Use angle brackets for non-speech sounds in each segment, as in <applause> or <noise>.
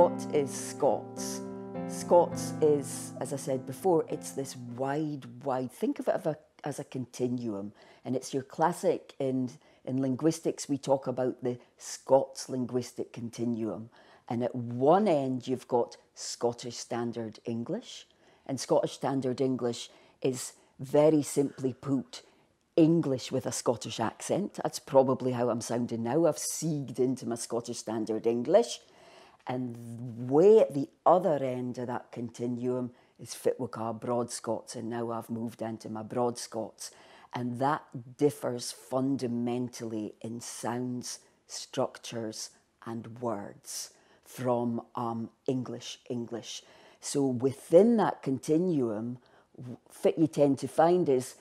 what is Scots? Scots is, as I said before, it's this wide, wide, think of it as a, continuum. And it's your classic in, in linguistics, we talk about the Scots linguistic continuum. And at one end, you've got Scottish Standard English. And Scottish Standard English is very simply put English with a Scottish accent. That's probably how I'm sounding now. I've seeged into my Scottish Standard English. And way at the other end of that continuum is Fitwaka Broad Scots, and now I've moved into my Broad Scots. And that differs fundamentally in sounds, structures, and words from um, English English. So within that continuum, what you tend to find is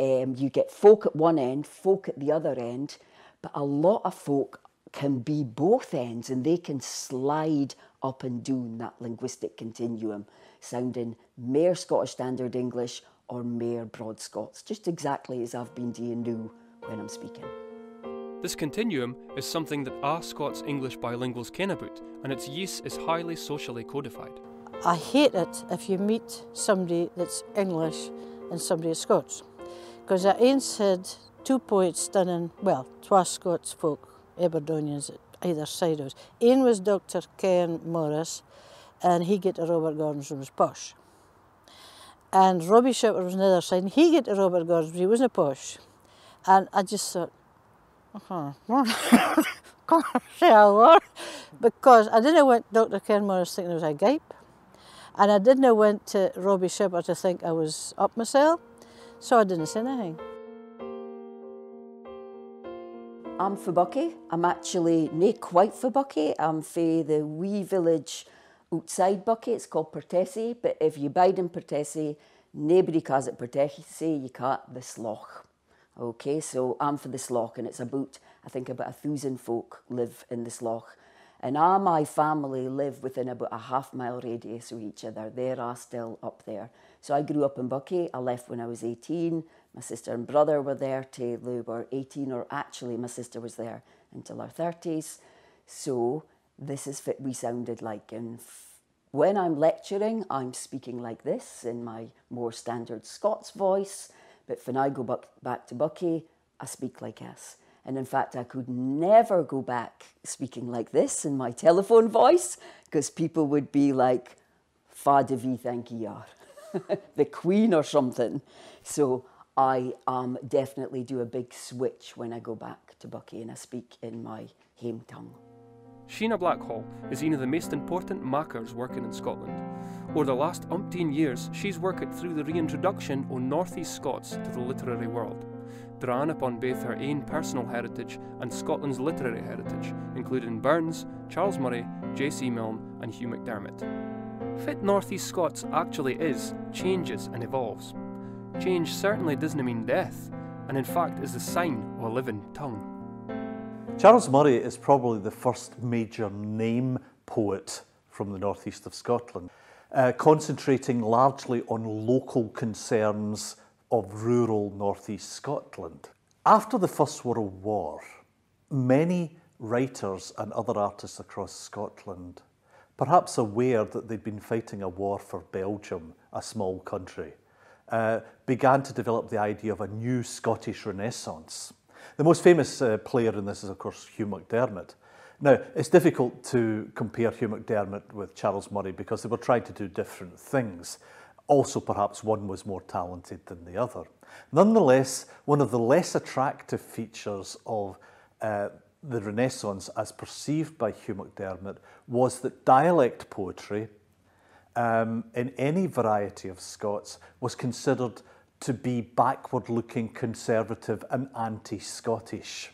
um, you get folk at one end, folk at the other end, but a lot of folk can be both ends and they can slide up and down that linguistic continuum, sounding mere Scottish Standard English or mere Broad Scots, just exactly as I've been doing now when I'm speaking. This continuum is something that our Scots English bilinguals ken about, and its use is highly socially codified. I hate it if you meet somebody that's English and somebody that's Scots. Because I ain't said two poets stunning, well, twa Scots folk Aberdonians either side of us. Ian was Dr. Ken Morris, and he get to Robert Gordon's was posh. And Robbie Shepherd was on the other side, and he get to Robert Gordon's, he wasn't posh. And I just thought, uh-huh, say <laughs> a because I didn't want Dr. Ken Morris thinking I was a gape, and I didn't want to Robbie Shepherd to think I was up myself, so I didn't say anything. I'm for Buckie. I'm actually not quite for Buckie. I'm for the wee village outside Buckie. It's called Portessie, but if you bide in Portessie, nobody calls it Portessie, you call it the Sloch. Okay, so I'm for the Sloch, and it's about, I think, about a thousand folk live in the Sloch. And all my family live within about a half mile radius of each other. They're all still up there. So I grew up in Buckie. I left when I was 18. My sister and brother were there till they were 18, or actually, my sister was there until her 30s. So this is what we sounded like. And when I'm lecturing, I'm speaking like this in my more standard Scots voice. But when I go back, back to Buckie, I speak like this. And in fact, I could never go back speaking like this in my <laughs> telephone voice because people would be like, Fada vi thank you <laughs> the Queen or something. So I um, definitely do a big switch when I go back to Buckie and I speak in my home tongue. Sheena Blackhall is one of the most important makers working in Scotland. Over the last umpteen years, she's worked through the reintroduction of North East Scots to the literary world, drawing upon both her own personal heritage and Scotland's literary heritage, including Burns, Charles Murray, J.C. Milne, and Hugh MacDiarmid. Fit North East Scots actually is, changes and evolves. Change certainly doesn't mean death, and in fact is the sign of a living tongue. Charles Murray is probably the first major name poet from the northeast of Scotland, uh, concentrating largely on local concerns of rural northeast Scotland. After the First World War, many writers and other artists across Scotland, perhaps aware that they'd been fighting a war for Belgium, a small country, uh, began to develop the idea of a new Scottish Renaissance. The most famous uh, player in this is, of course, Hugh MacDiarmid. Now, it's difficult to compare Hugh MacDiarmid with Charles Murray because they were trying to do different things. Also, perhaps one was more talented than the other. Nonetheless, one of the less attractive features of uh, the Renaissance as perceived by Hugh MacDiarmid was that dialect poetry, um, in any variety of Scots was considered to be backward looking, conservative, and anti Scottish.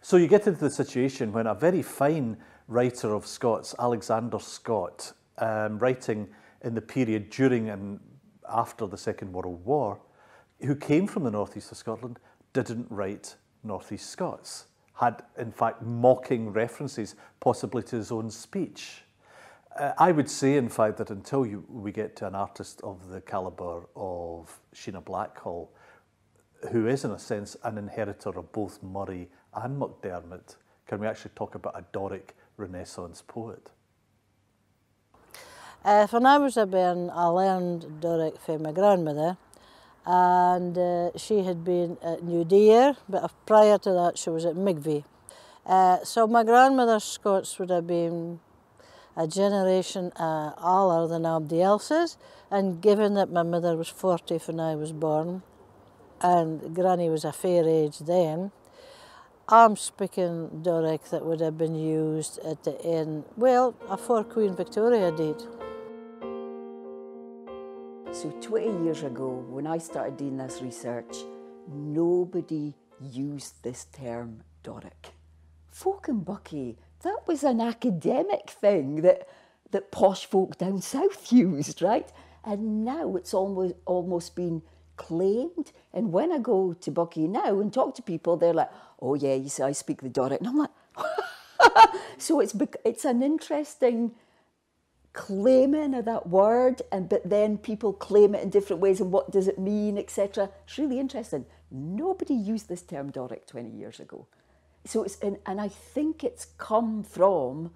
So you get into the situation when a very fine writer of Scots, Alexander Scott, um, writing in the period during and after the Second World War, who came from the northeast of Scotland, didn't write northeast Scots, had in fact mocking references, possibly to his own speech. Uh, I would say, in fact, that until you, we get to an artist of the calibre of Sheena Blackhall, who is, in a sense, an inheritor of both Murray and MacDiarmid, can we actually talk about a Doric Renaissance poet? Uh, when I was a bairn, I learned Doric from my grandmother, and uh, she had been at New Deer, but prior to that, she was at Migby. Uh, so my grandmother's Scots would have been a generation uh, older than anybody else's, and given that my mother was 40 when I was born, and Granny was a fair age then, I'm speaking Doric that would have been used at the end, well, afore Queen Victoria did. So 20 years ago, when I started doing this research, nobody used this term Doric. Folk in Buckie, that was an academic thing that, that posh folk down south <laughs> used, right? And now it's almost, almost been claimed. And when I go to Buckie now and talk to people, they're like, oh yeah, you see, I speak the Doric. And I'm like, <laughs> so it's, it's an interesting claiming of that word, and but then people claim it in different ways, and what does it mean, etc. It's really interesting. Nobody used this term Doric 20 years ago. So it's, and, and I think it's come from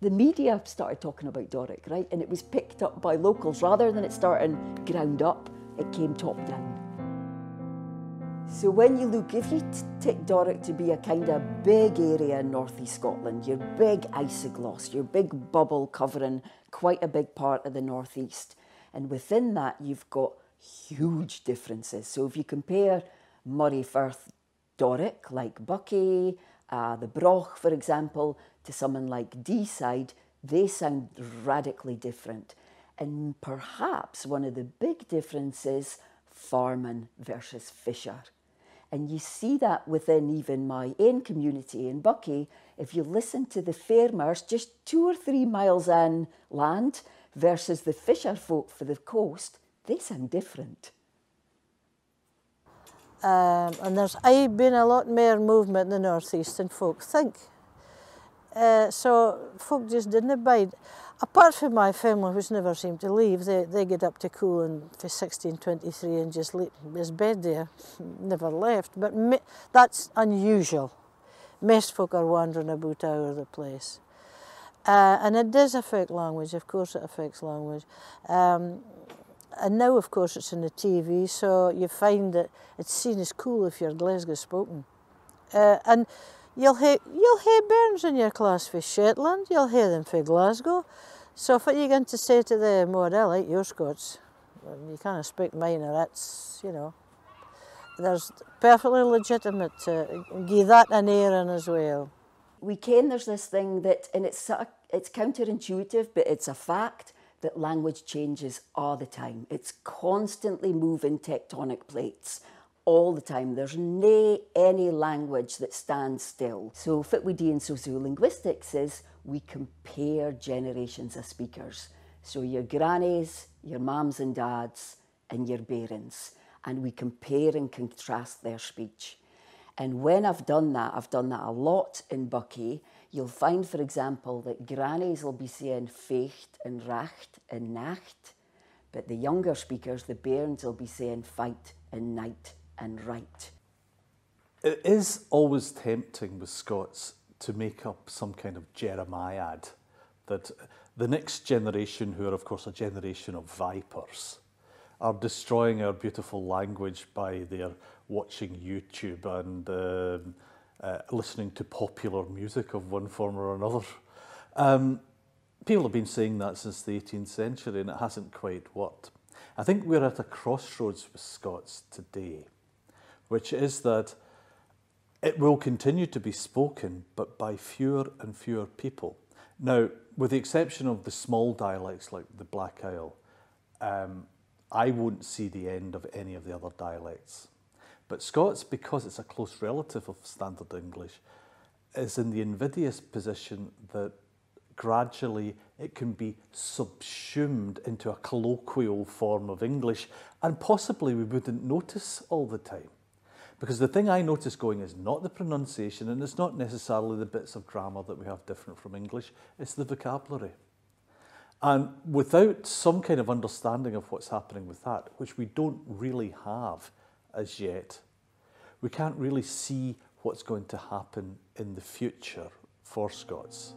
the media started talking about Doric, right? And it was picked up by locals rather than it starting ground up, it came top down. So when you look, if you take Doric to be a kind of big area in northeast Scotland, your big isogloss, your big bubble covering quite a big part of the northeast, and within that you've got huge differences. So if you compare Moray Firth Doric, like Buckie, uh, the Broch, for example, to someone like Deeside, they sound radically different. And perhaps one of the big differences, Farman versus Fisher. And you see that within even my own community in Buckie. If you listen to the farmers just two or three miles inland versus the fisher folk for the coast, they sound different. Um, and there's I been a lot more movement in the northeast than folk think. Uh, so folk just didn't abide. Apart from my family, which never seemed to leave, they, they get up to Cullen for 1623 and just leave his bed there, never left. But me, that's unusual. Most folk are wandering about all over the place. Uh, and it does affect language, of course it affects language. Um, and now, of course, it's in the TV, so you find that it's seen as cool if you're Glasgow spoken. Uh, and you'll hear, you'll hear bairns in your class for Shetland, you'll hear them for Glasgow. So what are you're going to say to them, well, I like your Scots, you can't speak mine, or that's, you know, there's perfectly legitimate to give that an airing as well. We ken there's this thing that, and it's, it's counterintuitive, but it's a fact, that language changes all the time. It's constantly moving tectonic plates all the time. There's no any language that stands still. So do in sociolinguistics is we compare generations of speakers. So your grannies, your mums and dads, and your parents, and we compare and contrast their speech. And when I've done that, I've done that a lot in Buckie, You'll find, for example, that grannies will be saying fecht and racht and nacht, but the younger speakers, the bairns, will be saying fight and night and right. It is always tempting with Scots to make up some kind of Jeremiad that the next generation, who are of course a generation of vipers, are destroying our beautiful language by their watching YouTube and um, uh, listening to popular music of one form or another. Um, people have been saying that since the 18th century and it hasn't quite worked. I think we're at a crossroads with Scots today, which is that it will continue to be spoken, but by fewer and fewer people. Now, with the exception of the small dialects like the Black Isle, um, I won't see the end of any of the other dialects. But Scots, because it's a close relative of Standard English, is in the invidious position that gradually it can be subsumed into a colloquial form of English and possibly we wouldn't notice all the time. Because the thing I notice going is not the pronunciation and it's not necessarily the bits of grammar that we have different from English, it's the vocabulary. And without some kind of understanding of what's happening with that, which we don't really have as yet, we can't really see what's going to happen in the future for Scots.